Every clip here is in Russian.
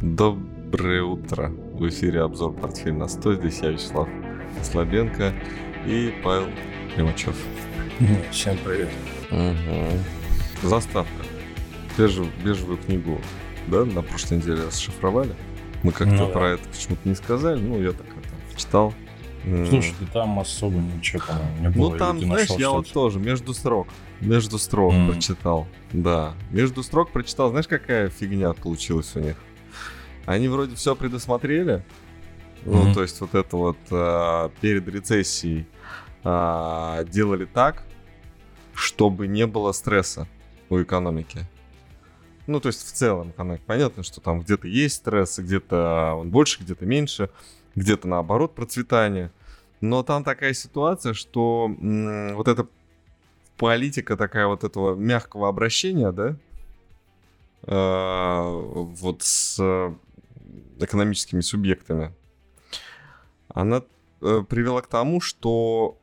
Доброе утро. В эфире обзор «Портфель на 100». Здесь я, Вячеслав Слабенко и Павел Примачев. Всем привет. Угу. Заставка. Бежевую, бежевую книгу, да, на прошлой неделе расшифровали. Мы как-то ну, про да. это почему-то не сказали, ну, я так это читал. Слушай, ты там особо ничего, по-моему, не было. Ну, там, знаешь, я вот тоже между строк. Между строк mm. прочитал. Да. Между строк прочитал. Знаешь, какая фигня получилась у них? Они вроде все предусмотрели. Mm-hmm. Ну, то есть вот это вот а, перед рецессией а, делали так, чтобы не было стресса у экономики. Ну, то есть в целом, понятно, что там где-то есть стресс, где-то он больше, где-то меньше, где-то наоборот процветание. Но там такая ситуация, что м- вот эта политика такая вот этого мягкого обращения, да, э- вот с экономическими субъектами, она э- привела к тому, что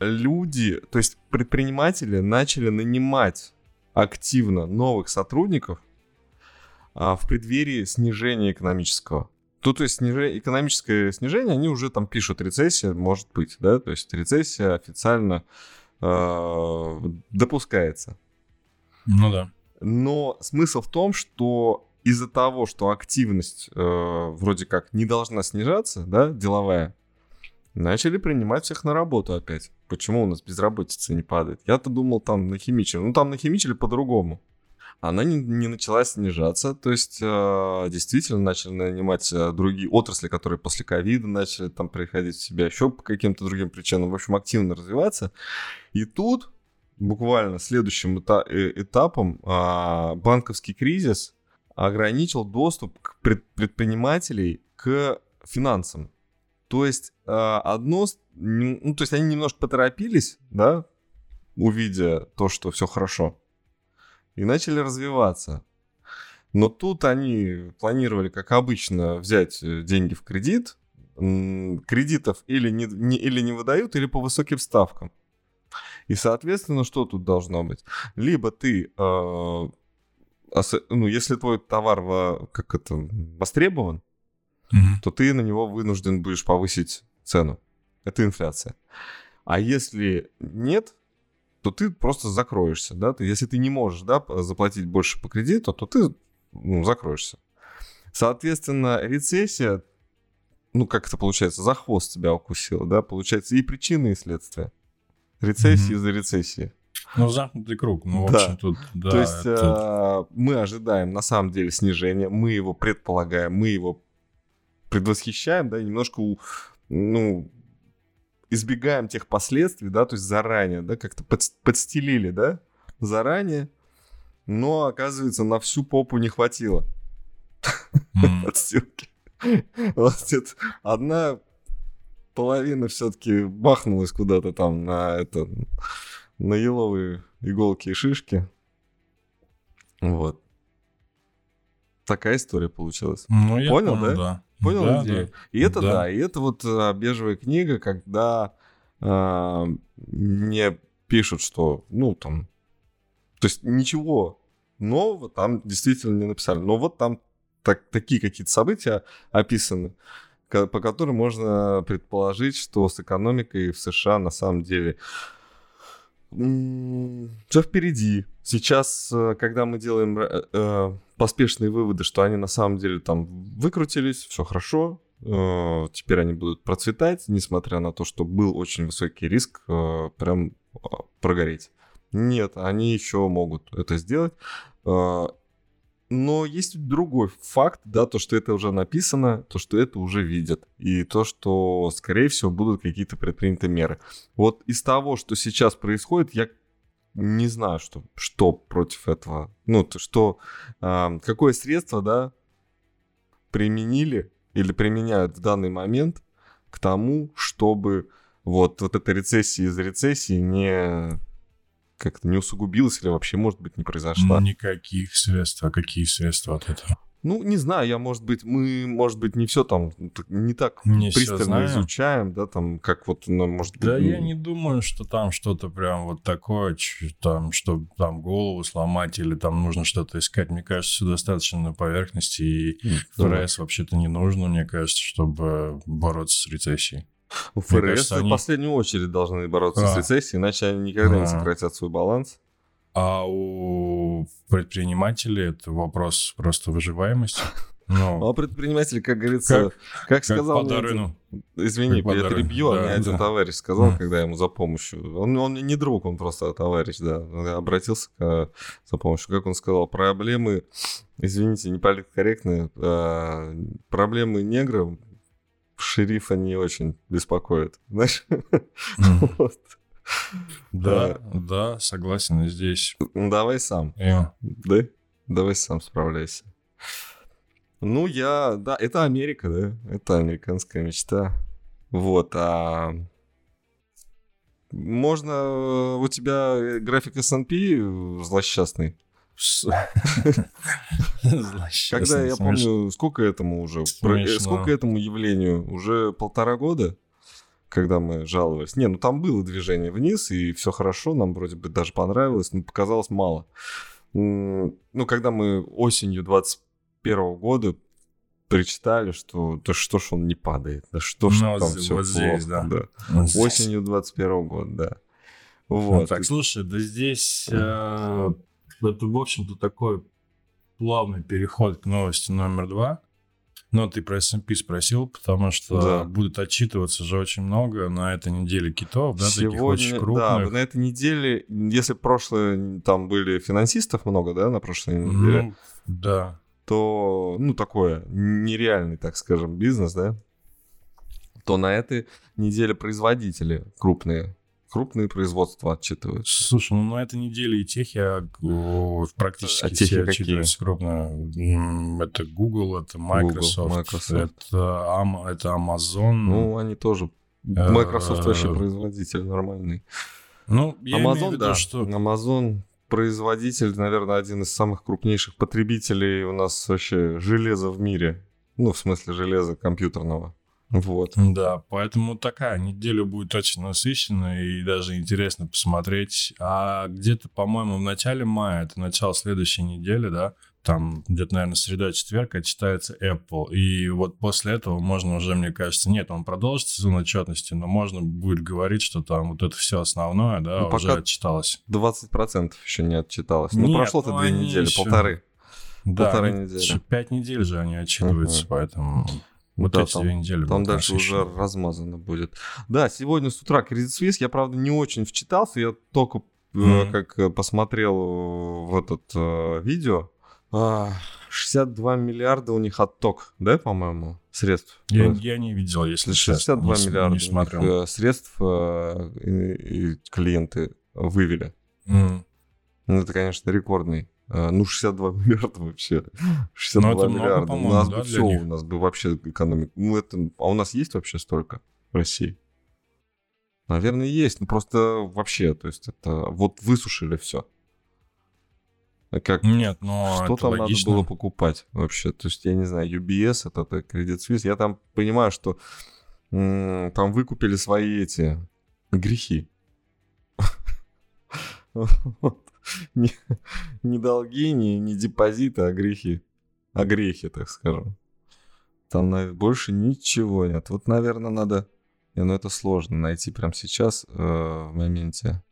люди, то есть предприниматели начали нанимать активно новых сотрудников а, в преддверии снижения экономического. Тут, то есть, снижение, экономическое снижение, они уже там пишут, рецессия может быть, да, то есть рецессия официально э, допускается. Ну да. Но смысл в том, что из-за того, что активность э, вроде как не должна снижаться, да, деловая, начали принимать всех на работу опять. Почему у нас безработица не падает? Я-то думал, там нахимичили. Ну, там нахимичили по-другому она не, не начала снижаться. То есть э, действительно начали нанимать э, другие отрасли, которые после ковида начали там приходить в себя еще по каким-то другим причинам. В общем, активно развиваться. И тут буквально следующим э, этапом э, банковский кризис ограничил доступ к пред- предпринимателей к финансам. То есть э, одно, ну, то есть они немножко поторопились, да, увидя то, что все хорошо и начали развиваться. Но тут они планировали, как обычно, взять э, деньги в кредит. Кредитов или не, не, или не выдают, или по высоким ставкам. И, соответственно, что тут должно быть? Либо ты, э, ну, если твой товар во, как это, востребован, mm-hmm. то ты на него вынужден будешь повысить цену. Это инфляция. А если нет, то ты просто закроешься, да, ты, если ты не можешь, да, заплатить больше по кредиту, то ты, ну, закроешься. Соответственно, рецессия, ну, как это получается, за хвост тебя укусила, да, получается и причины, и следствия. Рецессии mm-hmm. из-за рецессии. Ну, замкнутый круг. Ну, в общем, тут, да. То есть это... э, мы ожидаем, на самом деле, снижения, мы его предполагаем, мы его предвосхищаем, да, немножко, ну, избегаем тех последствий, да, то есть заранее, да, как-то под, подстелили, да, заранее, но, оказывается, на всю попу не хватило подстилки. Вот одна половина все-таки бахнулась куда-то там на это, на еловые иголки и шишки. Вот. Такая история получилась. Ну, я понял, да? да. Понял да, идею? Да. И это да. да, и это вот а, бежевая книга, когда а, не пишут, что, ну, там, то есть ничего нового там действительно не написали. Но вот там так, такие какие-то события описаны, по которым можно предположить, что с экономикой в США на самом деле все впереди. Сейчас, э, когда мы делаем э, э, поспешные выводы, что они на самом деле там выкрутились, все хорошо, теперь они будут процветать, несмотря на то, что был очень высокий риск прям прогореть. Нет, они еще могут это сделать. Но есть другой факт, да, то, что это уже написано, то, что это уже видят, и то, что, скорее всего, будут какие-то предприняты меры. Вот из того, что сейчас происходит, я не знаю, что, что против этого, ну, то, что, э, какое средство, да, применили или применяют в данный момент к тому, чтобы вот, вот эта рецессия из рецессии не как-то не усугубилась или вообще, может быть, не произошла? Никаких средств. А какие средства от этого? Ну, не знаю, я, может быть, мы, может быть, не все там не так Не пристально изучаем, да, там, как вот, ну, может быть... Да ну, я не думаю, что там что-то прям вот такое, там, что там голову сломать или там нужно что-то искать. Мне кажется, все достаточно на поверхности, и. ФРС вообще-то не нужно, мне кажется, чтобы бороться с рецессией. Ну, Мне ФРС кажется, в они- последнюю очередь должны бороться с А. рецессией, иначе они никогда не А. сократят свой баланс. А у предпринимателей это вопрос просто выживаемости. Ну, А предприниматель, как говорится, как, как сказал... по мне один- Дарвину. Извини, Как я перебью, а Да, мне один да. товарищ сказал, Мгм. когда ему за помощью. Он, он не друг, он просто товарищ, да. Обратился к- за помощью. Как он сказал, проблемы, извините, не политкорректные, а, проблемы негров шерифа не очень беспокоит. Знаешь? Да, да, согласен, здесь. Ну, Давай сам. Да? Давай сам справляйся. Ну, я... Да, это Америка, да? Это американская мечта. Вот, а... Можно... э, У тебя э, график S&P злосчастный. Когда, я помню, сколько этому уже... Сколько этому явлению? Уже полтора года? Когда мы жаловались. Не, ну там было движение вниз, и все хорошо, нам вроде бы даже понравилось, но показалось мало. Ну, когда мы осенью 21 года причитали, что да что ж он не падает, да что ж Ну, вот там з- все вот здесь, плохо, да. Вот здесь. Осенью 21 года, да. Ну, Вот. так, слушай, да здесь э, это, в общем-то, такой плавный переход к новости номер два. Но ты про S&P спросил, потому что Да. будут отчитываться же очень много на этой неделе китов, да, таких Сегодня, очень да, крупных. на этой неделе, если прошлое, там были финансистов много, да, на прошлой неделе, Ну, да. то, ну, такое, нереальный, так скажем, бизнес, да, то на этой неделе производители крупные, крупные производства отчитываются. Слушай, ну на этой неделе и техи а, практически А техи все какие? отчитываются крупно. Это Google, это Microsoft, Microsoft. Это, это Amazon. Ну, они тоже. Э, Microsoft вообще производитель нормальный. Ну, я имею в Amazon, виду, да. что... Amazon производитель, наверное, один из самых крупнейших потребителей у нас вообще железа в мире. Ну, в смысле железа компьютерного. Вот. Да, поэтому такая неделя будет очень насыщенная и даже интересно посмотреть. А где-то, по-моему, в начале мая, это начало следующей недели, да, там где-то, наверное, среда-четверг отчитается Apple. И вот после этого можно уже, мне кажется, нет, он продолжит сезон отчетности, но можно будет говорить, что там вот это все основное, да, Ну, уже пока отчиталось. 20% еще не отчиталось. Ну, Нет, прошло-то ну, две недели, еще- полторы. Да, Полторы недели. пять недель же они отчитываются, Мгм. поэтому вот Да, эти там- две недели Там дальше уже насыщенные. размазано будет. Да, сегодня с утра Credit Suisse, я, правда, не очень вчитался, я только Мгм. как э, посмотрел э, в этот э, видео. А, 62 миллиарда у них отток, да, по-моему, средств? Я, Э, я не видел, если 62 честно, миллиарда не у них, э, средств э, и- и клиенты вывели. М. Ну, это, конечно, рекордный. Э, Ну, 62 миллиарда вообще. 62 Ну, это много, миллиарда. у нас да, бы все, них? у нас бы вообще экономика. Ну, это... А у нас есть вообще столько в России? Наверное, есть. Ну, просто вообще, то есть это вот высушили все. Как, Нет, но что там логично. надо было покупать вообще? То есть, я не знаю, UBS, это, это Credit Suisse. Я там понимаю, что м, там выкупили свои эти грехи. Вот. Не, не долги, не, не депозиты, а грехи. А грехи, так скажем. Там на- больше ничего нет. Вот, наверное, надо... Не, ну это сложно найти прямо сейчас, э, в моменте.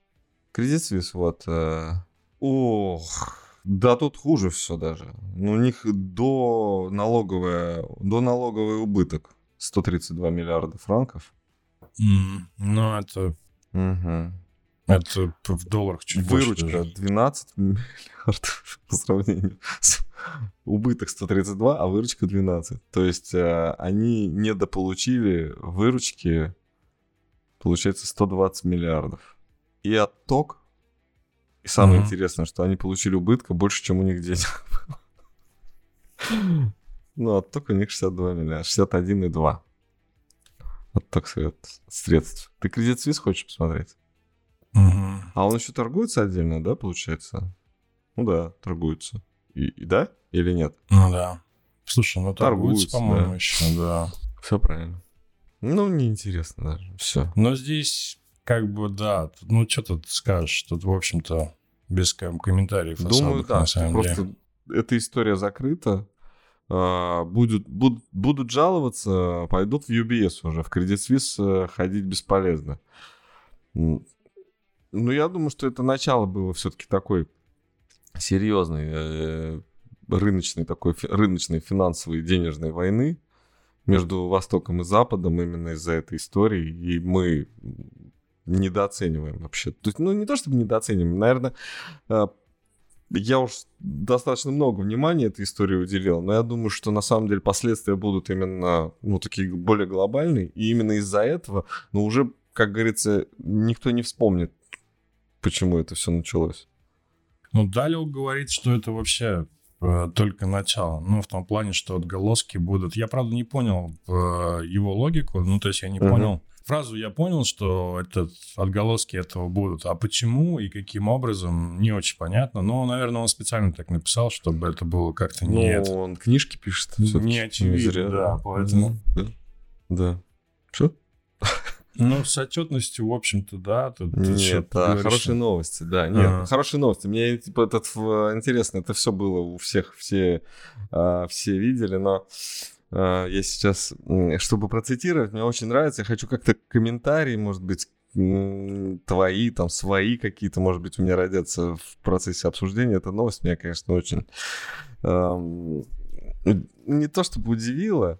Кредит Suisse, вот. э, Ох, да тут хуже все даже. Ну, у них до налоговая, до налоговый убыток 132 миллиарда франков. М, Ну, это, Мгм. Это в долларах чуть больше Выручка даже. 12 миллиардов по сравнению с убыток 132, а выручка 12. То есть э, они недополучили выручки, получается, 120 миллиардов. И отток, и самое Мгм. интересное, что они получили убытка больше, чем у них денег было. Ну, отток у них 62 миллиарда, 61,2. Отток сред- средств. Ты кредит Suisse хочешь посмотреть? А он еще торгуется отдельно, да, получается? Ну да, торгуется. И, и да? Или нет? Ну да. Слушай, ну торгуются, по-моему, да. еще, да. Все правильно. Ну, неинтересно даже. Все. Но здесь, как бы, да, ну, что тут скажешь? Тут, в общем-то, без комментариев Думаю, особых, да. На самом просто деле. эта история закрыта. А, будут, будут, будут жаловаться, пойдут в UBS уже. В Credit Suisse э, ходить бесполезно. Ну, я думаю, что это начало было все-таки такой серьезной э, рыночной такой рыночной финансовой денежной войны между Востоком и Западом именно из-за этой истории, и мы недооцениваем вообще. То есть, ну, не то чтобы недооцениваем, наверное, э, я уж достаточно много внимания этой истории уделил, но я думаю, что на самом деле последствия будут именно, ну, такие более глобальные, и именно из-за этого, ну, уже, как говорится, никто не вспомнит, почему это все началось. Ну, Далил говорит, что это вообще э, только начало. Ну, в том плане, что отголоски будут... Я, правда, не понял э, его логику, ну, то есть я не uh-huh. понял, фразу я понял, что это отголоски этого будут. А почему и каким образом, не очень понятно. Но, наверное, он специально так написал, чтобы это было как-то не... Ну, это. он книжки пишет. Не очевидно, зря, да, поэтому... Да. да. Что? Ну, с отчетностью, в общем-то, да. Тут, Нет, а, хорошие новости, да. Нет, а. хорошие новости. Мне, типа, этот, интересно, это все было у всех, все, а, все видели, но а, я сейчас, чтобы процитировать, мне очень нравится, я хочу как-то комментарии, может быть, твои, там, свои какие-то, может быть, у меня родятся в процессе обсуждения. Эта новость меня, конечно, очень эм, не то чтобы удивила.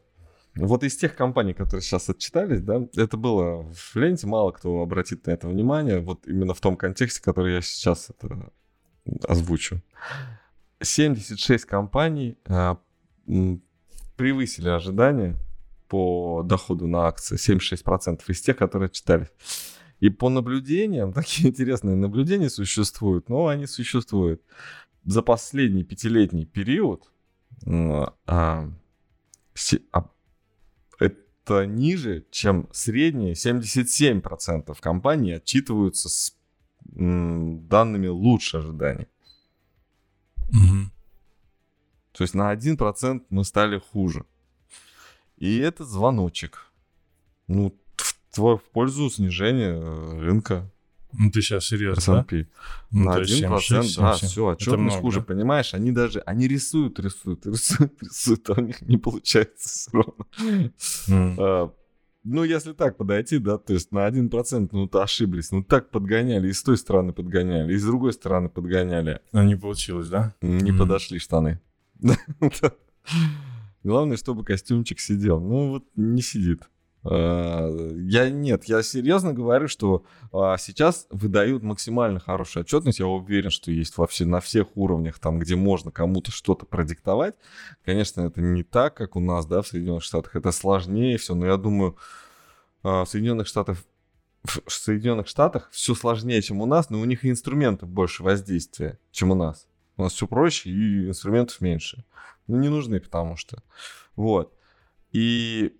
Вот из тех компаний, которые сейчас отчитались, да, это было в ленте, мало кто обратит на это внимание, вот именно в том контексте, который я сейчас это озвучу. 76 компаний э, превысили ожидания по доходу на акции 76% из тех, которые читали. И по наблюдениям, такие интересные наблюдения существуют, но они существуют. За последний пятилетний период а, а, ниже, чем средние 77% компаний отчитываются с данными лучше ожиданий. Угу. То есть на 1% мы стали хуже. И это звоночек. Ну, в, в пользу снижения э, рынка. Ну, ты сейчас серьезно, S&P. да? Ну, на 1%, 7, 7, да, 7. все, отчетность хуже, понимаешь? Они даже, они рисуют, рисуют, рисуют, рисуют, а у них не получается все равно. Mm. А, ну, если так подойти, да, то есть на 1%, ну, то ошиблись. Ну, так подгоняли, и с той стороны подгоняли, и с другой стороны подгоняли. Но не получилось, да? Не mm. подошли штаны. Главное, чтобы костюмчик сидел. Ну, вот не сидит. А, я нет, я серьезно говорю, что а, сейчас выдают максимально хорошую отчетность. Я уверен, что есть во все, на всех уровнях, там, где можно кому-то что-то продиктовать. Конечно, это не так, как у нас, да, в Соединенных Штатах. Это сложнее все, но я думаю, а, в Соединенных Штатах в Соединенных Штатах все сложнее, чем у нас, но у них и инструментов больше воздействия, чем у нас. У нас все проще и инструментов меньше. Ну, не нужны, потому что. Вот. И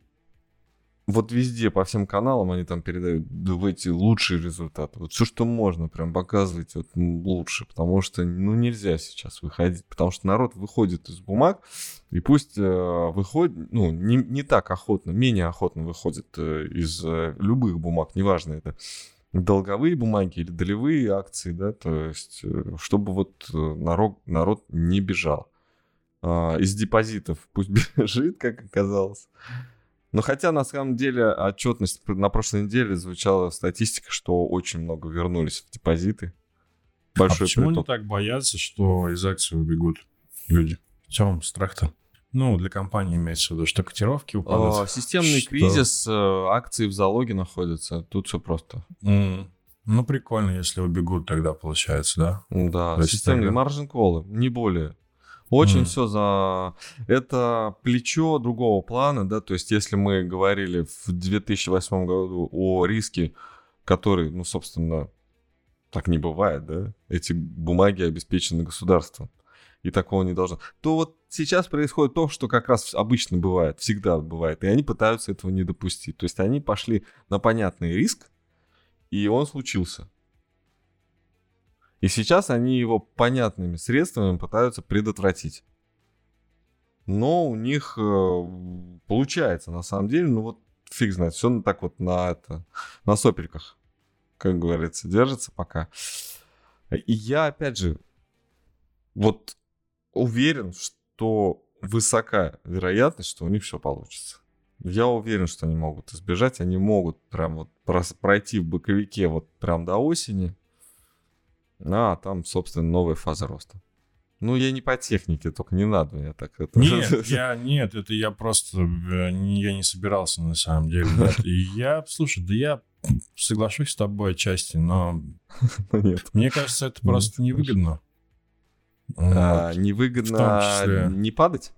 вот везде, по всем каналам они там передают эти лучшие результаты. Вот все, что можно, прям показывать вот лучше, потому что, ну, нельзя сейчас выходить, потому что народ выходит из бумаг, и пусть э, выходит, ну, не, не так охотно, менее охотно выходит э, из э, любых бумаг, неважно это долговые бумаги или долевые акции, да, то есть, э, чтобы вот э, народ, народ не бежал. А, из депозитов пусть бежит, как оказалось. Но хотя на самом деле отчетность на прошлой неделе звучала статистика, что очень много вернулись в депозиты. Большой а почему приток. они так боятся, что из акций убегут люди? В чем страх-то? Ну, для компании имеется в виду, что котировки упадут. О, системный что... кризис, э, акции в залоге находятся. Тут все просто. Mm. Ну, прикольно, если убегут тогда, получается, да? Да, То системный тогда... маржин колы, не более. Очень mm. все за... Это плечо другого плана, да, то есть если мы говорили в 2008 году о риске, который, ну, собственно, так не бывает, да, эти бумаги обеспечены государством и такого не должно. То вот сейчас происходит то, что как раз обычно бывает, всегда бывает, и они пытаются этого не допустить. То есть они пошли на понятный риск, и он случился. И сейчас они его понятными средствами пытаются предотвратить. но у них э, получается на самом деле, ну вот фиг знает, все так вот на это, на сопельках, как говорится, держится пока. И я, опять же, вот уверен, что высока вероятность, что у них все получится. Я уверен, что они могут избежать, они могут прям вот пройти в боковике вот прям до осени, а там, собственно, новая фаза роста. Ну, я не по технике, только не надо мне так это. Нет, я, нет, это я просто, э, я не собирался на самом деле. Нет. И я, слушай, да я соглашусь с тобой отчасти, но ну, нет. мне кажется, это просто невыгодно. А, невыгодно не падать?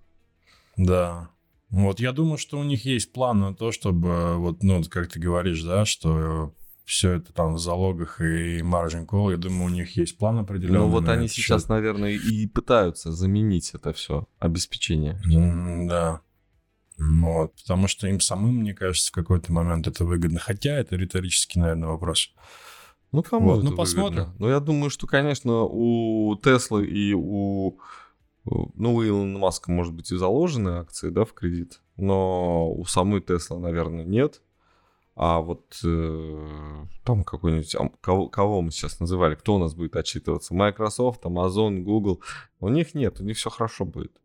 Да. Вот я думаю, что у них есть план на то, чтобы, вот, ну, как ты говоришь, да, что все это там в залогах и margin call, я думаю, у них есть план определенный. Ну вот они сейчас, счет. наверное, и пытаются заменить это все обеспечение. Mm, да. Вот, потому что им самым, мне кажется, в какой-то момент это выгодно. Хотя это риторический, наверное, вопрос. Ну, кому вот, это Ну, посмотрим. Ну, я думаю, что, конечно, у Теслы и у... Ну, у Илона Маска, может быть, и заложены акции, да, в кредит. Но у самой Теслы, наверное, нет. А вот э, там какой-нибудь, кого, кого мы сейчас называли, кто у нас будет отчитываться? Microsoft, Amazon, Google. У них нет, у них все хорошо будет.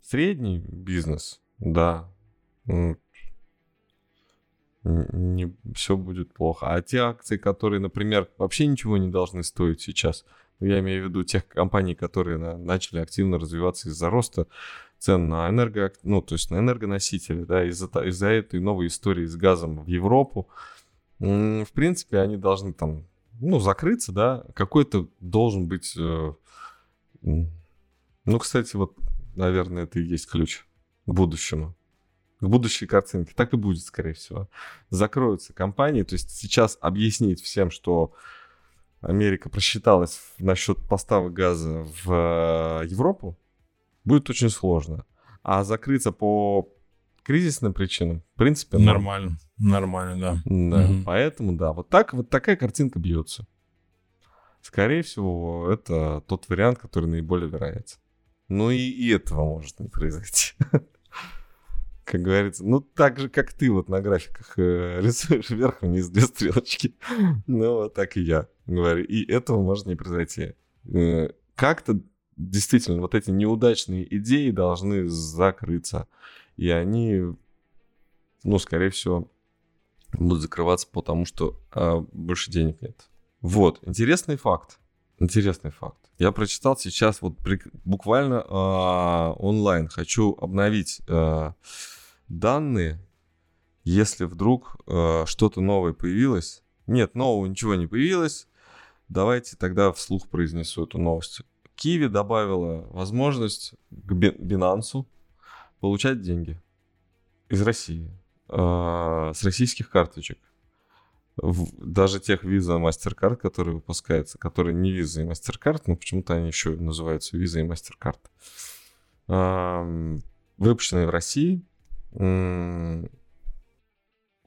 Средний бизнес, да, не все будет плохо. А те акции, которые, например, вообще ничего не должны стоить сейчас, я имею в виду тех компаний, которые на, начали активно развиваться из-за роста цен на энерго, ну, то есть на энергоносители, да, из-за, из-за этой новой истории с газом в Европу, в принципе, они должны там, ну, закрыться, да, какой-то должен быть, э, ну, кстати, вот, наверное, это и есть ключ к будущему к будущей картинке. Так и будет, скорее всего. Закроются компании. То есть сейчас объяснить всем, что Америка просчиталась насчет поставок газа в э, Европу, будет очень сложно. А закрыться по кризисным причинам, в принципе... Нормально, нормально, да. Да, угу. поэтому, да, вот так, вот такая картинка бьется. Скорее всего, это тот вариант, который наиболее вероятен. Ну и, и этого может не произойти. Как говорится, ну так же, как ты вот на графиках э, рисуешь вверх-вниз две стрелочки. ну, вот так и я говорю. И этого может не произойти. Э, как-то действительно вот эти неудачные идеи должны закрыться. И они, ну, скорее всего, будут закрываться, потому что а, больше денег нет. Вот, интересный факт. Интересный факт. Я прочитал сейчас вот при, буквально а, онлайн. Хочу обновить а, данные, если вдруг а, что-то новое появилось. Нет, нового ничего не появилось. Давайте тогда вслух произнесу эту новость. Киви добавила возможность к Binance получать деньги из России, э, с российских карточек. В, даже тех Visa и MasterCard, которые выпускаются, которые не Visa и MasterCard, но почему-то они еще называются Visa и MasterCard. Э, выпущенные в России.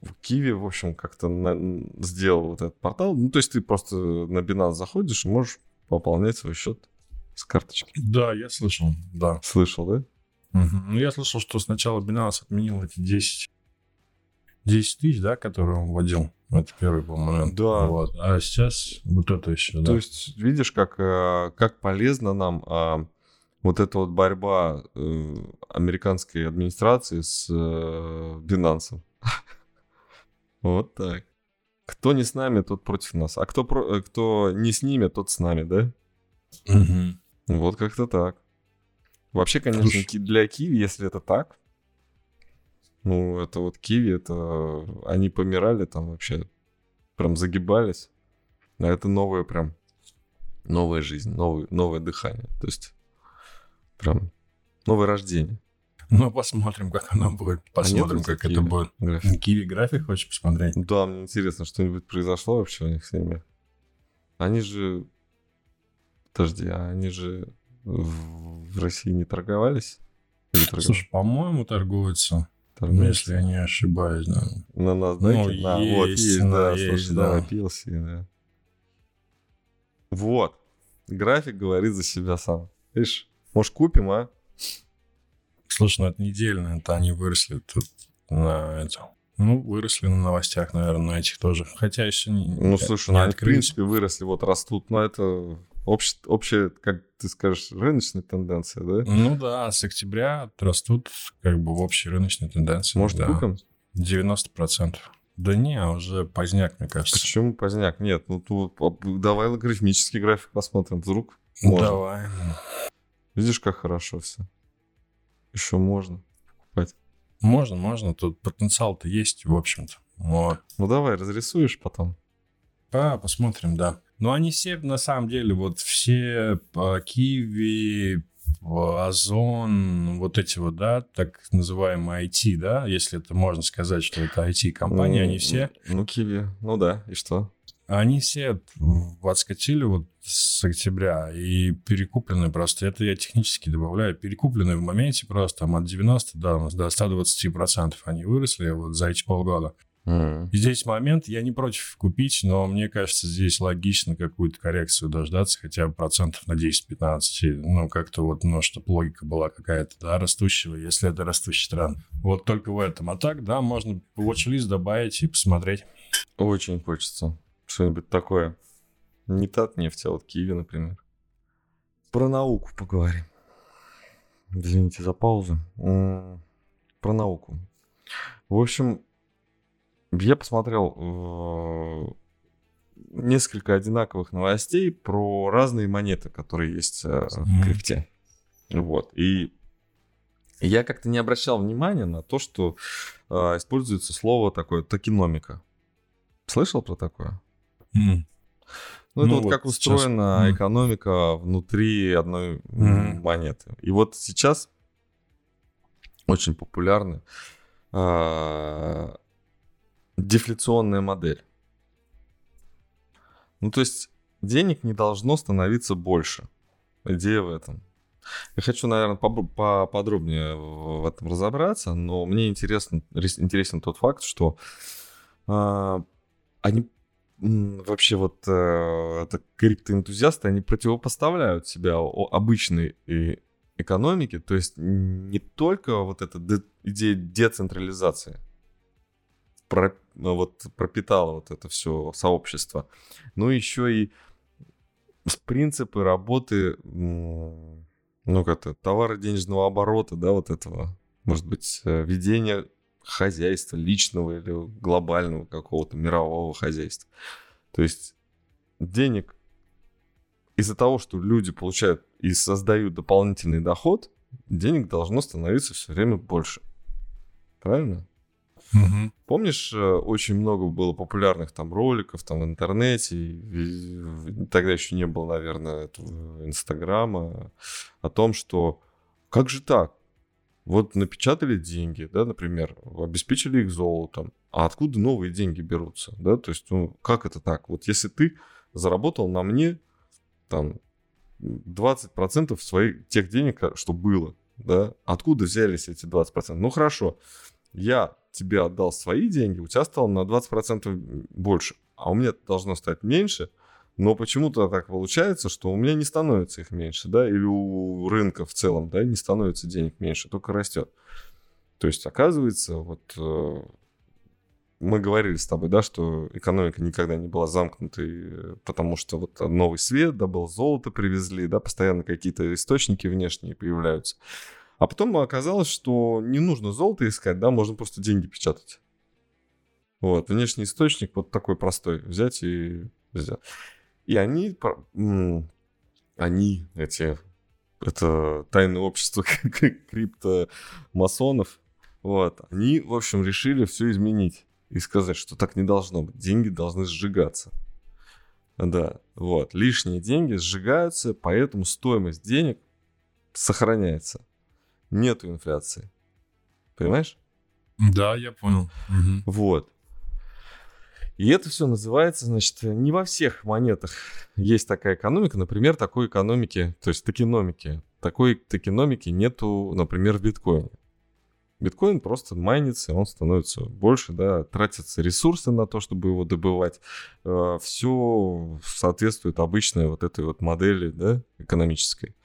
В Киеве, в общем, как-то на, сделал вот этот портал. Ну, то есть ты просто на Binance заходишь и можешь пополнять свой счет с карточки. Да, я слышал, да. Слышал, да? Угу. Ну, я слышал, что сначала Binance отменил эти 10, 10 тысяч, да, которые он вводил. Это первый, по-моему, Да. Вот. А сейчас вот это еще, То да. есть, видишь, как, э, как полезно нам а, вот эта вот борьба э, американской администрации с э, Binance. Вот так. Кто не с нами, тот против нас. А кто, про, кто не с ними, тот с нами, да? Угу. Вот как-то так. Вообще, конечно, Слушай. для Киви, если это так, ну, это вот Киви, это они помирали там вообще, прям загибались. А это новое прям, новая жизнь, новое, новое дыхание. То есть, прям новое рождение. Ну, посмотрим, как оно будет. А посмотрим, а как это будет. График. Киви график хочешь посмотреть? Да, мне интересно, что-нибудь произошло вообще у них с ними. Они же Подожди, а они же в, России не торговались? Слушай, по-моему, торгуются. Если я не ошибаюсь, да. На нас, да? Ну, на, есть, вот, есть, да, есть, слушай, да. да, напился, да. Вот. График говорит за себя сам. Видишь, может, купим, а? Слушай, ну это недельно, это они выросли тут на это. Ну, выросли на новостях, наверное, на этих тоже. Хотя еще не... Ну, слушай, не ну, они, в принципе, выросли, вот растут, но это общ- общая, как ты скажешь, рыночная тенденция, да? Ну да, с октября растут как бы в общей рыночной тенденции. Может, да. купим? 90%. Да не, уже поздняк, мне кажется. Почему поздняк? Нет, ну тут давай логарифмический график посмотрим. Вдруг можно. Давай. Видишь, как хорошо все. Еще можно покупать. Можно, можно. Тут потенциал-то есть, в общем-то. Вот. Ну давай, разрисуешь потом. А, посмотрим, да. Но они все, на самом деле, вот все а, Киви, а, Озон, вот эти вот, да, так называемые IT, да, если это можно сказать, что это IT-компании, Ну, они все, Ну, киви. Ну да, и что? они все отскочили вот с октября и перекуплены просто. Это я технически добавляю. Перекуплены в моменте просто там от 90 до, до 120 процентов они выросли вот за эти полгода. И здесь момент, я не против купить, но мне кажется, здесь логично какую-то коррекцию дождаться, хотя бы процентов на 10-15. Ну, как-то вот, ну, чтобы логика была какая-то, да, растущего, если это растущий тренд. Вот только в этом. А так, да, можно watch-лист добавить и посмотреть. Очень хочется что-нибудь такое. Не Татнефть, а вот Киви, например. Про науку поговорим. Извините за паузу. Про науку. В общем, я посмотрел э, несколько одинаковых новостей про разные монеты, которые есть э, в крипте. Вот. И я как-то не обращал внимания на то, что э, используется слово такое токеномика. Слышал про такое? М. Ну, это Ну вот, вот как сейчас, устроена м. экономика внутри одной Мгм. монеты. И вот сейчас очень популярна а, дефляционная модель. Ну, то есть денег не должно становиться больше. Идея в этом. Я хочу, наверное, поподробнее в этом разобраться, но мне интересен, рес- интересен тот факт, что а, они вообще вот э, это криптоэнтузиасты, они противопоставляют себя обычной э, экономике, то есть не только вот эта де- идея децентрализации вот пропитала вот это все сообщество, но еще и принципы работы, ну как-то товара денежного оборота, да, вот этого, может быть, э, ведения хозяйства личного или глобального какого-то мирового хозяйства. То есть денег из-за того, что люди получают и создают дополнительный доход, денег должно становиться все время больше. Правильно? Мгм. Помнишь, э, очень много было популярных там роликов там в интернете, тогда еще не было, наверное, Инстаграма, о том, что как же так? Вот напечатали деньги, да, например, обеспечили их золотом, а откуда новые деньги берутся, да, то есть, ну, как это так? Вот если ты заработал на мне там 20% своих тех денег, ко- что было, да, откуда взялись эти 20%? Ну, хорошо, я тебе отдал свои деньги, у тебя стало на 20% больше, а у меня должно стать меньше, но почему-то так получается, что у меня не становится их меньше, да, или у рынка в целом, да, не становится денег меньше, только растет. То есть, оказывается, вот э, мы говорили с тобой, да, что экономика никогда не была замкнутой, э, потому что вот новый свет, да, был золото привезли, да, постоянно какие-то источники внешние появляются. А потом оказалось, что не нужно золото искать, да, можно просто деньги печатать. Вот, внешний источник вот такой простой, взять и взять. И они, они, эти, это тайное общество криптомасонов, вот, они, в общем, решили все изменить и сказать, что так не должно быть. Деньги должны сжигаться. Да, вот. Лишние деньги сжигаются, поэтому стоимость денег сохраняется. Нету инфляции. Понимаешь? Да, я понял. Вот. И это все называется, значит, не во всех монетах есть такая экономика. Например, такой экономики, то есть токеномики. Такой токеномики нету, например, в биткоине. Биткоин просто майнится, он становится больше, да, тратятся ресурсы на то, чтобы его добывать. Все соответствует обычной вот этой вот модели, да, экономической.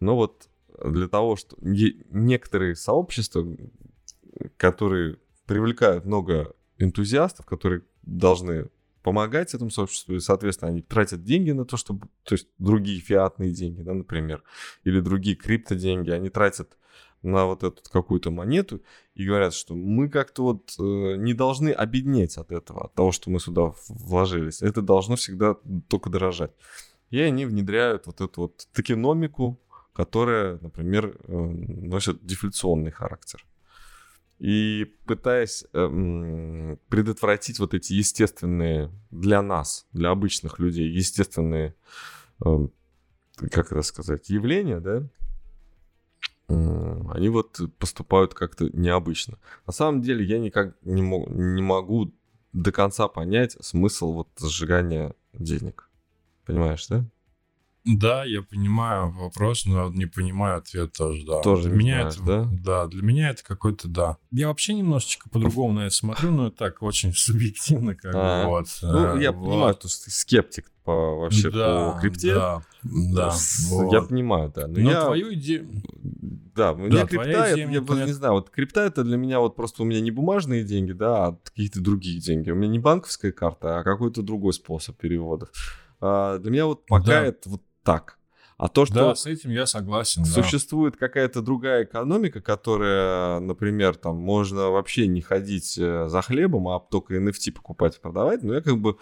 Но вот для того, что некоторые сообщества, которые привлекают много энтузиастов, которые должны помогать этому сообществу, и, соответственно, они тратят деньги на то, чтобы, то есть другие фиатные деньги, да, например, или другие криптоденьги, они тратят на вот эту какую-то монету и говорят, что мы как-то вот э, не должны обеднеть от этого, от того, что мы сюда вложились. Это должно всегда только дорожать. И они внедряют вот эту вот токеномику, которая, например, э, носит дефляционный характер. И пытаясь э, предотвратить вот эти естественные для нас, для обычных людей, естественные, э, как это сказать, явления, да, они вот поступают как-то необычно. На самом деле я никак не, мог, не могу до конца понять смысл вот сжигания денег. Понимаешь, да? Да, я понимаю вопрос, но не понимаю ответ тоже, да. Тоже для меня знаешь, это, да? Да, для меня это какой-то да. Я вообще немножечко по-другому на это смотрю, но так очень субъективно, как а, бы вот. Ну, я вот. понимаю, что ты скептик по вообще по крипте. Да, да. Я понимаю, да. Но, твою идею... Да, у меня да, крипта, я, не знаю, вот крипта это для меня вот просто у меня не бумажные деньги, да, а какие-то другие деньги. У меня не банковская карта, а какой-то другой способ переводов. А для меня вот пока это вот так. А то, что да, с этим я согласен. Существует да. какая-то другая экономика, которая, например, там можно вообще не ходить э, за хлебом, а только NFT покупать и продавать. Но я как бы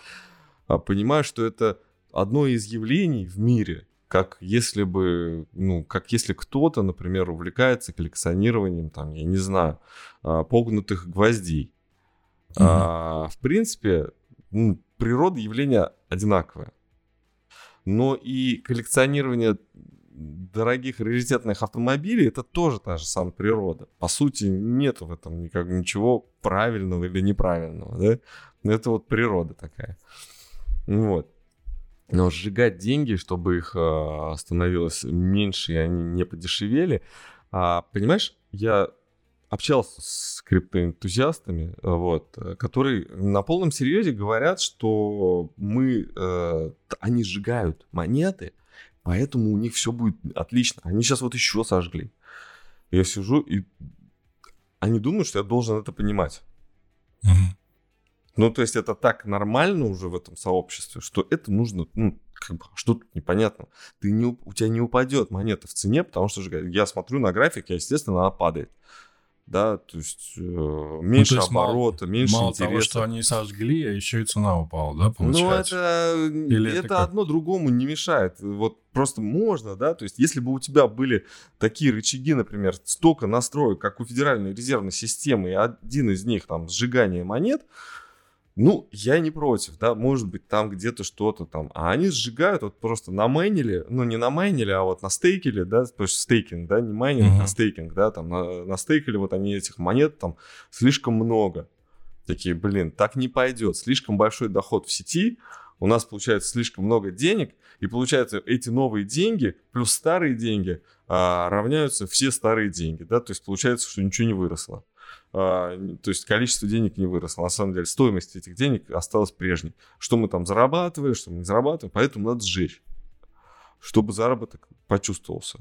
а, понимаю, что это одно из явлений в мире, как если бы, ну, как если кто-то, например, увлекается коллекционированием, там, я не знаю, а, погнутых гвоздей. Mm-hmm. А, в принципе, ну, природа явления одинаковая но и коллекционирование дорогих раритетных автомобилей это тоже та же самая природа. По сути, нет в этом никак, ничего правильного или неправильного, да? Это вот природа такая. Вот. Но сжигать деньги, чтобы их э, становилось меньше и они не подешевели, а, понимаешь, я общался с криптоэнтузиастами, вот, которые на полном серьезе говорят, что мы, э, они сжигают монеты, поэтому у них все будет отлично. Они сейчас вот еще сожгли. Я сижу, и они думают, что я должен это понимать. Угу. Ну, то есть это так нормально уже в этом сообществе, что это нужно, ну, как бы, что тут непонятно. Ты не, у тебя не упадет монета в цене, потому что я смотрю на график, и, естественно, она падает да, то есть э, меньше ну, то есть оборота, мало, меньше мало интереса. того, что они сожгли, а еще и цена упала, да, ну, получается? Ну, это, Или это, это одно другому не мешает. Вот просто можно, да, то есть если бы у тебя были такие рычаги, например, столько настроек, как у Федеральной резервной системы, и один из них, там, сжигание монет, ну, я не против, да, может быть, там где-то что-то там. А они сжигают вот просто на майнили, ну, не на майнили, а вот на стейкили, да, то есть стейкинг, да, не майнинг, uh-huh. а стейкинг, да, там на, стейкили вот они этих монет там слишком много. Такие, блин, так не пойдет. Слишком большой доход в сети, у нас получается слишком много денег, и получается эти новые деньги плюс старые деньги а, равняются все старые деньги, да, то есть получается, что ничего не выросло. А, то есть количество денег не выросло. На самом деле стоимость этих денег осталась прежней. Что мы там зарабатывали, что мы не зарабатываем, поэтому надо сжечь, чтобы заработок почувствовался.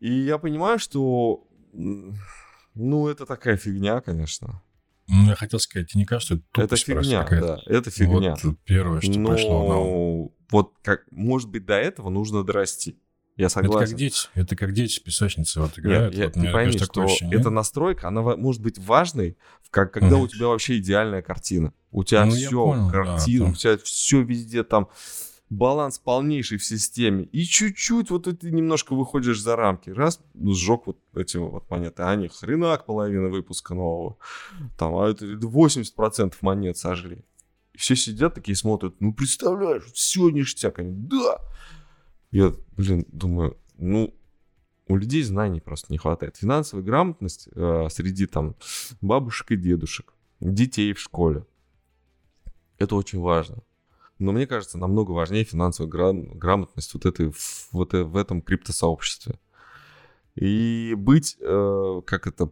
И я понимаю, что, ну, это такая фигня, конечно. Ну, я хотел сказать, тебе не кажется, это Это фигня, да, это фигня. Вот первое, что Но пришло на Вот как, может быть, до этого нужно дорасти. Я согласен. Это как дети, это как дети в песочнице вот играют. Нет, вот, ты пойми, что ощущение. эта настройка, она может быть важной, как, когда у тебя вообще идеальная картина. У тебя ну, все, понял, картина, да, у тебя все везде там, баланс полнейший в системе. И чуть-чуть вот ты немножко выходишь за рамки. Раз, сжег вот эти вот монеты. А они хренак половина выпуска нового. Там, а это 80% монет сожгли. И все сидят такие смотрят, ну представляешь, все ништяк. Они, да, я, блин, думаю, ну, у людей знаний просто не хватает. Финансовая грамотность э, среди там бабушек и дедушек, детей в школе. Это очень важно. Но мне кажется, намного важнее финансовая грам- грамотность вот, этой, вот в этом криптосообществе. И быть, э, как это,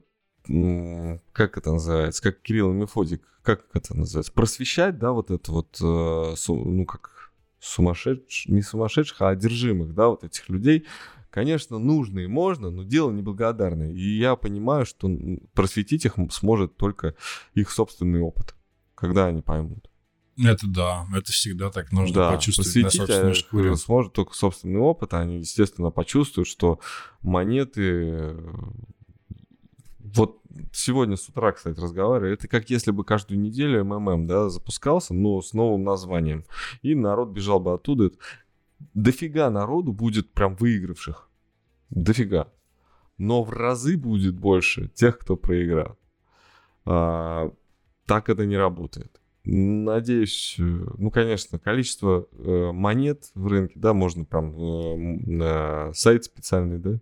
как это называется, как Кирилл и Мефодик, как это называется, просвещать, да, вот это вот, э, ну, как сумасшедших, не сумасшедших, а одержимых, да, вот этих людей, Конечно, нужно и можно, но дело неблагодарное. И я понимаю, что просветить их сможет только их собственный опыт, когда они поймут. Это да, это всегда так нужно да, почувствовать на собственной шкуре. сможет только собственный опыт, они, естественно, почувствуют, что монеты... Вот сегодня с утра, кстати, разговаривали, это как если бы каждую неделю МММ, да, запускался, но с новым названием, и народ бежал бы оттуда. Дофига народу будет прям выигравших. Дофига. Но в разы будет больше тех, кто проиграл. А, так это не работает. Надеюсь, э, ну, конечно, количество э, монет в рынке, да, можно прям э, на сайт специальный, да,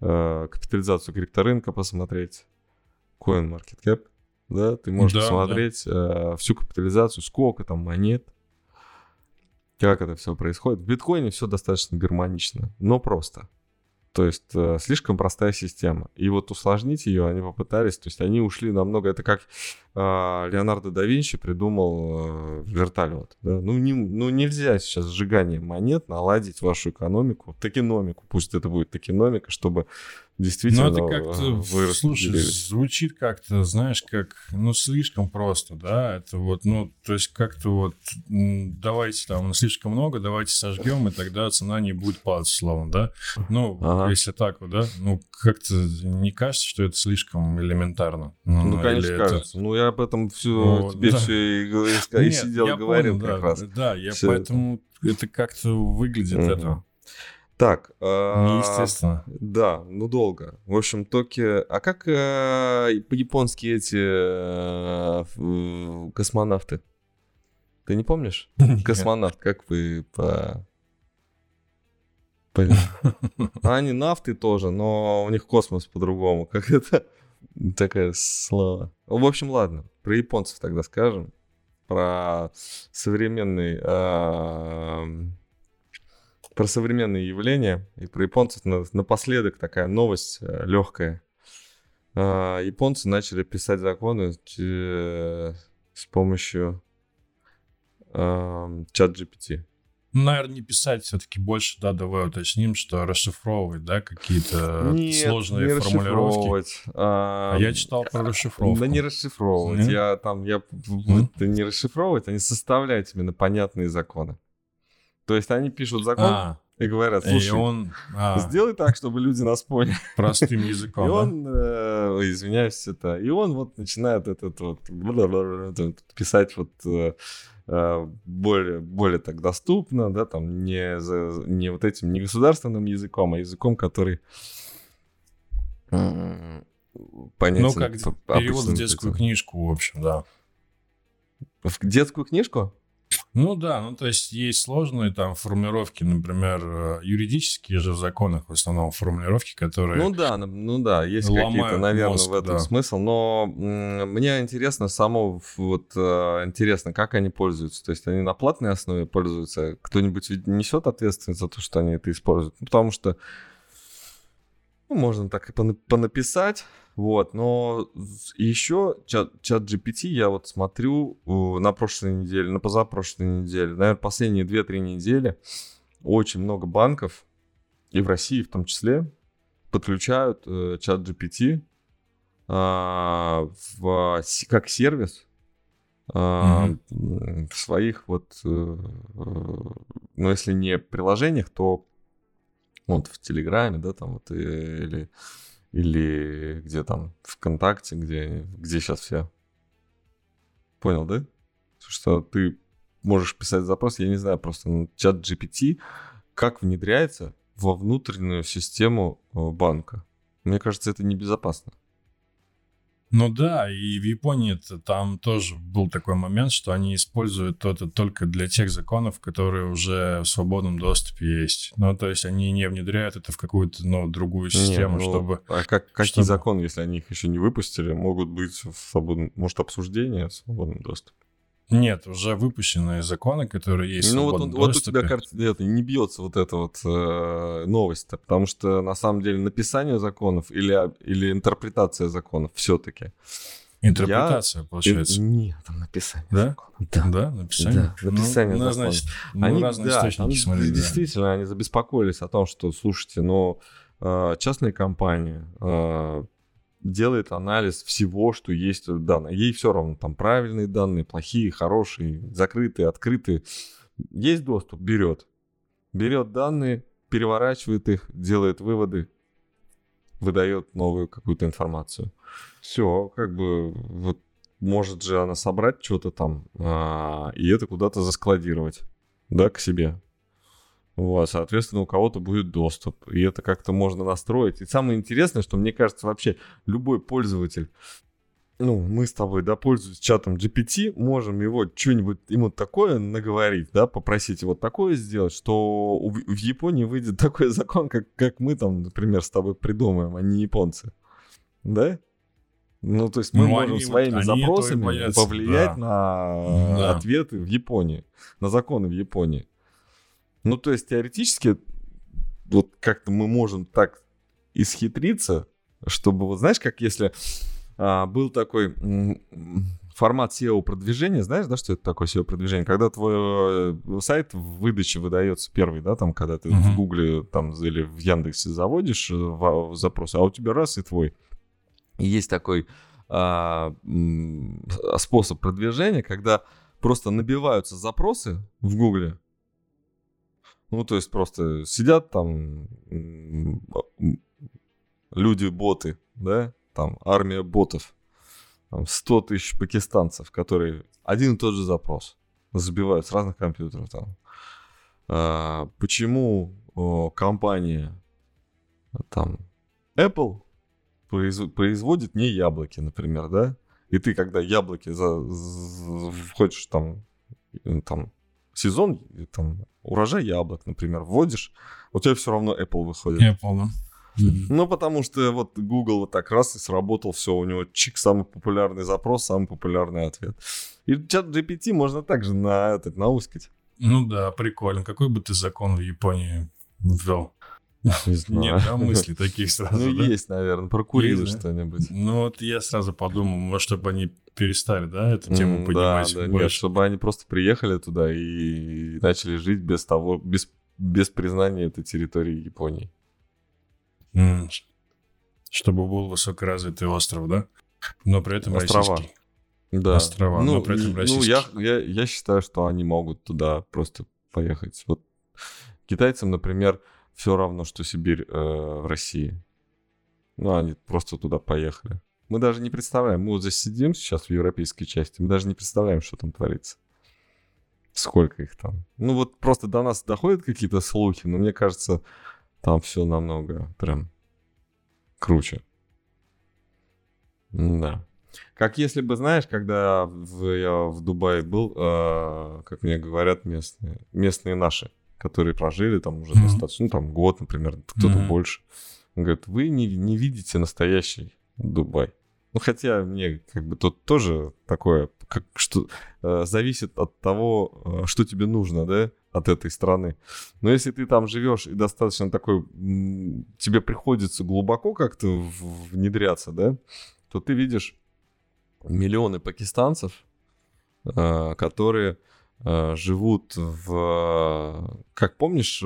э, капитализацию крипторынка посмотреть, CoinMarketCap, да, ты можешь да, посмотреть да. Э, всю капитализацию, сколько там монет, как это все происходит. В биткоине все достаточно гармонично, но просто. То есть э, слишком простая система. И вот усложнить ее они попытались. То есть они ушли намного... Это как э, Леонардо да Винчи придумал э, вертолет. Да? Ну, не, ну нельзя сейчас сжигание монет наладить вашу экономику, токеномику. Пусть это будет токеномика, чтобы действительно Ну, это как-то, слушай, звучит как-то, знаешь, как, ну, слишком просто, да, это вот, ну, то есть как-то вот, давайте там слишком много, давайте сожгем, и тогда цена не будет падать, словом, да, ну, ага. если так вот, да, ну, как-то не кажется, что это слишком элементарно? Ну, ну конечно, это... кажется, ну, я об этом все, ну, тебе да. все и, и, и сидел, я говорил понял, как да, раз. Да, я все поэтому это, как-то выглядит угу. это так. Э, Естественно. Да, ну долго. В общем, токи... А как э, по-японски эти э, космонавты? Ты не помнишь? Космонавт, как вы по... А они нафты тоже, но у них космос по-другому. Как это? Такая слава. В общем, ладно. Про японцев тогда скажем. Про современный про современные явления и про японцев напоследок такая новость э, легкая. А, японцы начали писать законы с помощью чат GPT. Ну, наверное, не писать все-таки больше, да, давай уточним, что расшифровывать, да, какие-то сложные не формулировки. А, а я читал про расшифровку. Да не расшифровывать, Нет? я там, я, mm? не расшифровывать, они составляют именно понятные законы. То есть они пишут закон а, и говорят, слушай, и он, а, сделай так, чтобы люди нас поняли. Простым языком, И он, э, извиняюсь, это, и он вот начинает этот вот писать вот э, э, более, более так доступно, да, там не, за, не вот этим не государственным языком, а языком, который понятен. Ну, как перевод в детскую книжку, в общем, да. В детскую книжку? Ну да, ну то есть есть сложные там формулировки, например, э, юридические же в законах в основном формулировки, которые Ну да, ну да, есть какие-то, наверное, мозг, в этом да. смысл, но мне интересно само, вот э, интересно, как они пользуются, то есть они на платной основе пользуются, кто-нибудь несет ответственность за то, что они это используют, ну, потому что ну, можно так и понаписать, вот, но еще чат, чат GPT я вот смотрю на прошлой неделе, на позапрошлой неделе, наверное, последние 2-3 недели очень много банков, и в России в том числе, подключают э, чат GPT э, в, как сервис э, mm-hmm. в своих вот, э, э, ну, если не приложениях, то вот в Телеграме, да, там вот, или, или где там, ВКонтакте, где, где сейчас все. Понял, да? Что ты можешь писать запрос, я не знаю, просто ну, чат GPT, как внедряется во внутреннюю систему э, банка. Мне кажется, это небезопасно. Ну да, и в Японии там тоже был такой момент, что они используют это только для тех законов, которые уже в свободном доступе есть. Ну, то есть они не внедряют это в какую-то ну, другую систему, не, ну, чтобы... А как, какие чтобы... законы, если они их еще не выпустили, могут быть в свободном... Может, обсуждение в свободном доступе? Нет, уже выпущенные законы, которые есть ну, в вот, вот у тебя карта это, не бьется вот эта вот э, новость, потому что на самом деле написание законов или, или интерпретация законов все-таки Интерпретация, Я- получается. Нет, там написание. Да? закона. Да. Да, написание. Да, написание ну, ну, закона. значит, ну, Они, разные да, источники там смотрели. да. Действительно, они забеспокоились о том, что, слушайте, но э, частная компания э, делает анализ всего, что есть в данных. Ей все равно, там правильные данные, плохие, хорошие, закрытые, открытые. Есть доступ, берет. Берет данные, переворачивает их, делает выводы, выдает новую какую-то информацию. Все, как бы, вот может же она собрать что-то там а, и это куда-то заскладировать, да, к себе. Вот, соответственно, у кого-то будет доступ, и это как-то можно настроить. И самое интересное, что мне кажется, вообще любой пользователь, ну, мы с тобой, да, пользуясь чатом GPT, можем его что-нибудь ему такое наговорить, да, попросить его такое сделать, что в Японии выйдет такой закон, как, как мы там, например, с тобой придумаем, а не японцы. Да? Ну, то есть мы Ну, можем они своими запросами повлиять да. на Да. ответы в Японии, на законы в Японии. Ну, то есть теоретически вот как-то мы можем так исхитриться, чтобы, вот знаешь, как если а, был такой формат SEO-продвижения, знаешь, да, что это такое SEO-продвижение? Когда твой э, сайт в выдаче выдается первый, да, там, когда ты Мгм. в Гугле там или в Яндексе заводишь э, в- в запрос, а у тебя раз и твой. И есть такой а, способ продвижения, когда просто набиваются запросы в Гугле, ну, то есть просто сидят там люди-боты, да, там армия ботов, там 100 тысяч пакистанцев, которые один и тот же запрос забивают с разных компьютеров там. А, почему о, компания там Apple произ- производит не яблоки, например, да? И ты, когда яблоки за, з- входишь там, там сезон, там урожай яблок, например, вводишь, у тебя все равно Apple выходит. Я понял. Ну, потому что вот Google вот так раз и сработал, все, у него чик, самый популярный запрос, самый популярный ответ. И чат GPT можно также на этот, науськать. Ну да, прикольно. Какой бы ты закон в Японии ввел? Не знаю. Нет, да, мысли таких сразу, Ну, да? есть, наверное, прокурили да? что-нибудь. Ну вот я сразу подумал, может, чтобы они перестали, да, эту тему поднимать Да, да, нет, больше. чтобы они просто приехали туда и начали жить без того, без, без признания этой территории Японии. Чтобы был высокоразвитый остров, да? Но при этом Острова. российский. Да. Острова, ну, но при этом и- ну я, российский. я, я считаю, что они могут туда просто поехать. Вот китайцам, например, все равно, что Сибирь э, в России. Ну, они просто туда поехали. Мы даже не представляем. Мы вот здесь сидим сейчас в европейской части, мы даже не представляем, что там творится. Сколько их там. Ну, вот просто до нас доходят какие-то слухи, но мне кажется, там все намного прям круче. Да. Как если бы, знаешь, когда в- я в Дубае был, э, как мне говорят местные, местные наши, которые прожили там уже Мгм. достаточно, ну там год, например, кто-то Мгм. больше. Он говорит, вы не, не видите настоящий Дубай. Ну, хотя мне как бы тут тоже такое, как что э, зависит от того, э, что тебе нужно, да, от этой страны. Но если ты там живешь и достаточно такой, тебе приходится глубоко как-то внедряться, да, то ты видишь миллионы пакистанцев, э, которые живут в... Как помнишь,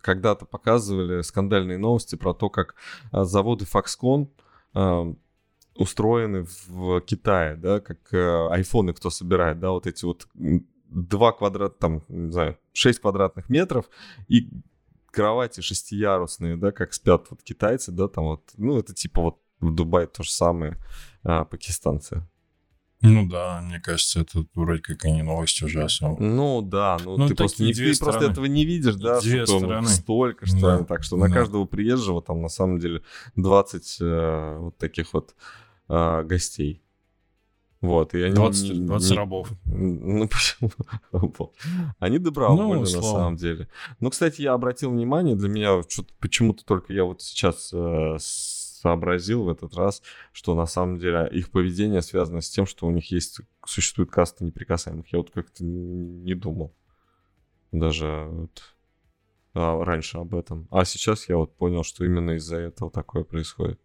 когда-то показывали скандальные новости про то, как э, заводы Foxconn э, устроены в Китае, да, как э, айфоны кто собирает, да, вот эти вот два квадрата, там, не знаю, 6 квадратных метров и кровати шестиярусные, да, как спят вот китайцы, да, там вот, ну, это типа вот в Дубае то же самое, а, пакистанцы. Ну да, мне кажется, это вроде как и не новость уже особо. Ну да, ну, Ну, ты, просто, не, ты просто этого не видишь, да, Две что стороны. столько, что Да. так что на Да. каждого приезжего там на самом деле 20 э, вот таких вот а, гостей. Вот, и они... 20, не- 20 не- рабов. Ну, почему? Они добровольны, Ну, на условно. самом деле. Ну, кстати, я обратил внимание, для меня почему-то только я вот сейчас э, сообразил в этот раз, что на самом деле их поведение связано с тем, что у них есть, существует каста неприкасаемых. Я вот как-то не думал даже вот, а, раньше об этом. А сейчас я вот понял, что именно из-за этого такое происходит.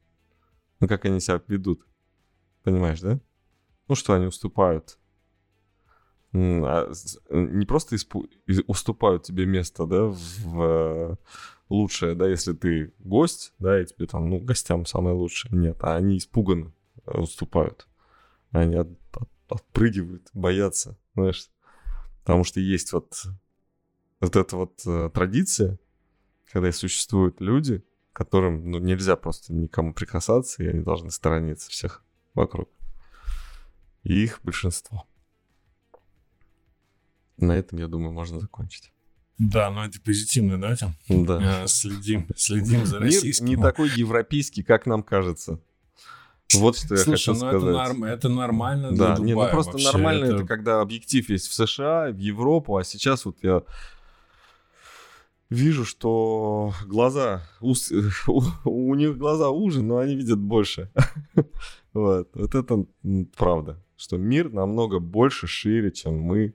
Ну, как они себя ведут. Понимаешь, да? Ну, что они уступают. А не просто испу- уступают тебе место, да, в э, лучшее, да, если ты гость, да, и тебе там, ну, гостям самое лучшее. Нет, а они испуганно уступают. Они от, от, отпрыгивают, боятся, знаешь. Потому что есть вот, вот эта вот э, традиция, когда существуют люди, которым ну, нельзя просто никому прикасаться, и они должны сторониться всех вокруг. И их большинство. На этом, я думаю, можно закончить. Да, но это позитивная ноте. Да. Э, следим, следим за российским. Мир не такой европейский, как нам кажется. Вот что я Слушай, хочу ну сказать. Это, норм, это нормально для Да, Дубая не, ну просто вообще. нормально это... это когда объектив есть в США, в Европу, а сейчас вот я вижу, что глаза, ус- у, у них глаза уже, но они видят больше. Вот, вот это правда, что мир намного больше, шире, чем мы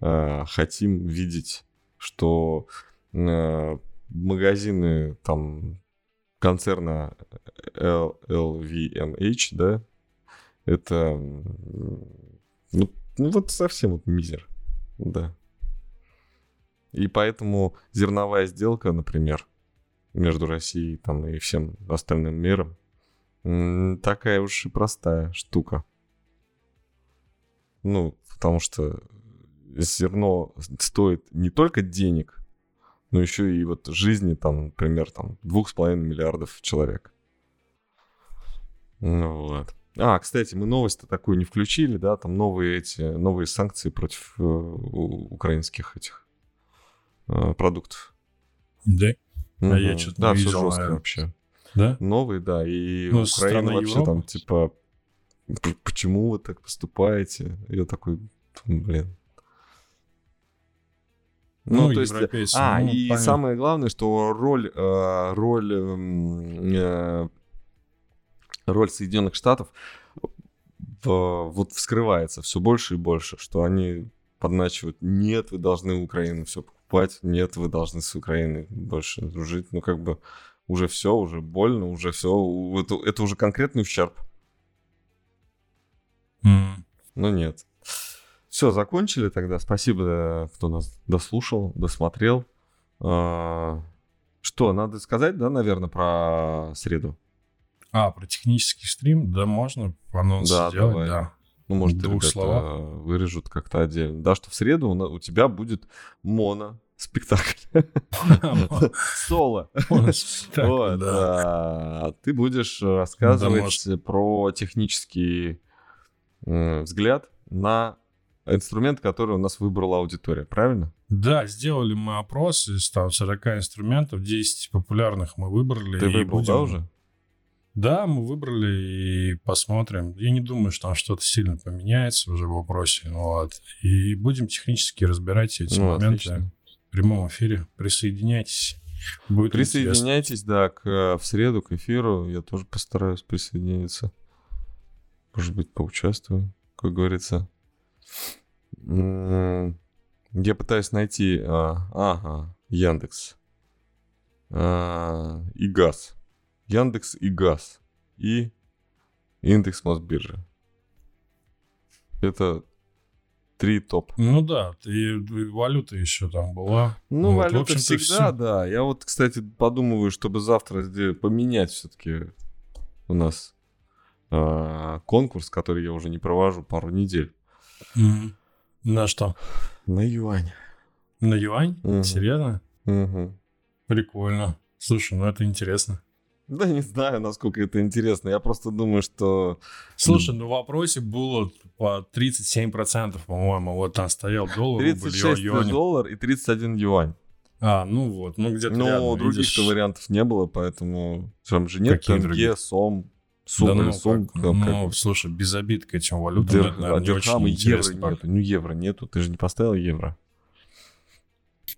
э, хотим видеть, что э, магазины там концерна LVMH, да, это ну, ну вот совсем вот мизер, да. И поэтому зерновая сделка, например, между Россией там, и всем остальным миром, такая уж и простая штука. Ну, потому что зерно стоит не только денег, но еще и вот жизни, там, например, там, двух с половиной миллиардов человек. Ну вот. А, кстати, мы новость-то такую не включили, да, там новые эти, новые санкции против э, украинских этих э, продуктов. Да? Мгм. я чё-то Да, не все видел, жестко наверное. вообще. Да? Новые, да, и Ну, Украина вообще Европы? там, типа, «П- почему вы так поступаете? Я такой, блин. Ну, то есть, а, ну, и понятно. самое главное, что роль, э, роль, эм, э, роль Соединенных Штатов в- вот вскрывается все больше и больше, что они подначивают, нет, вы должны у Украины все покупать, нет, вы должны с Украиной больше дружить, ну как бы уже все, уже больно, уже все, это, это уже конкретный ущерб, М. но нет. Все, закончили тогда. Спасибо, э, кто нас дослушал, досмотрел. А, Что, надо сказать, да, наверное, про среду? А, про технический стрим, да, можно анонс Да, сделать, давай. да. Ну, может, двух словах. вырежут как-то отдельно. Да, что в среду у, тебя будет моно спектакль. Соло. Да. а, Ты будешь рассказывать про технический м, взгляд на инструмент, который у нас выбрала аудитория, правильно? Да, сделали мы опрос из там 40 инструментов, 10 популярных мы выбрали. Ты выбрал, да, будем- уже? Да, мы выбрали и посмотрим. Я не думаю, что там что-то сильно поменяется уже в вопросе. Вот. И будем технически разбирать эти Ну, моменты отлично. в прямом эфире. Присоединяйтесь. Будет интересно. Присоединяйтесь, да, к, э, в среду к эфиру. Я тоже постараюсь присоединиться. Может быть, поучаствую, как говорится. Я пытаюсь найти... а, Ага, Яндекс. А, И газ. Яндекс и газ. И индекс Мосбиржи. Это три топ. Ну да, и валюта еще там была. Ну, Вот, в валюта общем-то, всегда, всё. да. Я вот, кстати, подумываю, чтобы завтра поменять все-таки у нас а, конкурс, который я уже не провожу пару недель. Мгм. На что? На юань. На юань? Мгм. Серьезно? Мгм. Прикольно. Слушай, ну это интересно. Да не знаю, насколько это интересно. Я просто думаю, что... Слушай, ну в вопросе было по 37%, по-моему. Вот там стоял доллар, рубль, 36 юань. доллар и 31 юань. А, ну вот, ну где-то рядом, других-то вариантов не было, поэтому... Там же нет Какие тенге, сом, сум Да ну, сум. как- там ну, как- слушай, без обид к этим валютам, Дир- это, наверное, а не дирхам и очень евро нету. Ну, евро нету. Ты же не поставил евро.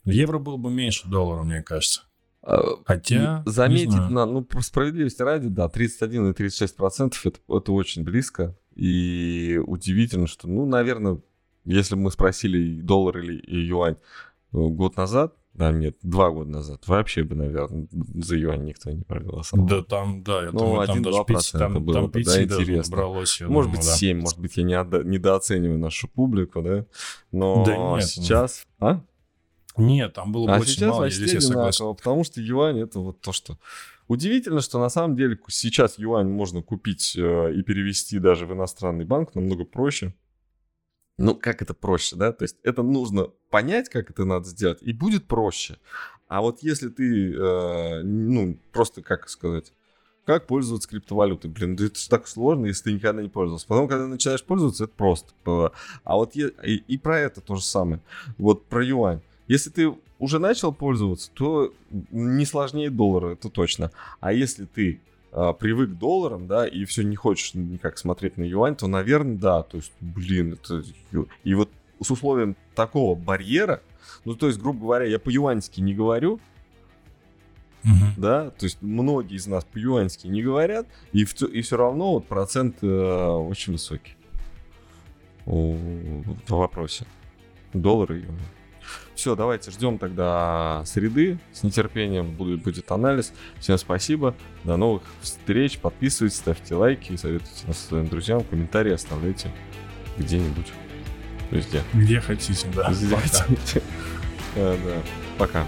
Евро было бы меньше доллара, мне кажется. А, Хотя, И Заметить, не на, ну, справедливости ради, да, 31 и 36 процентов это, это очень близко. И удивительно, что, ну, наверное, если бы мы спросили и доллар или и юань э, год назад, да, нет, два года назад, вообще бы, наверное, за юань никто не проголосовал. Да, там, да, я Ну, думаю, там даже 1-2% пяти, там, было там бы, пяти да, даже интересно. набралось, может думаю, быть, да. 7, может быть, я не отда- недооцениваю нашу публику, да? Но Да нет, ну. сейчас... А? Нет, там было бы А очень сейчас мало, здесь я согласен. потому что юань это вот то, что... Удивительно, что на самом деле сейчас юань можно купить э, и перевести даже в иностранный банк намного проще. Ну, как это проще, да? То есть это нужно понять, как это надо сделать, и будет проще. А вот если ты, э, ну, просто, как сказать, как пользоваться криптовалютой? Блин, да это ж так сложно, если ты никогда не пользовался. Потом, когда начинаешь пользоваться, это просто. А вот е- и, и про это то же самое. Вот про юань. Если ты уже начал пользоваться, то не сложнее доллара, это точно. А если ты а, привык к долларам, да, и все не хочешь никак смотреть на юань, то, наверное, да. То есть, блин, это... И вот с условием такого барьера, ну, то есть, грубо говоря, я по-юаньски не говорю, Мгм. да, то есть многие из нас по-юаньски не говорят, и, в, и все равно вот процент э, очень высокий о, в вопросе. Доллар и юань. Все, давайте ждем тогда среды. С нетерпением будет, будет анализ. Всем спасибо. До новых встреч. Подписывайтесь, ставьте лайки, советуйте нас своим друзьям, комментарии оставляйте где-нибудь. Везде. Где хотите, да. Везде пока. хотите. Да, да. Пока.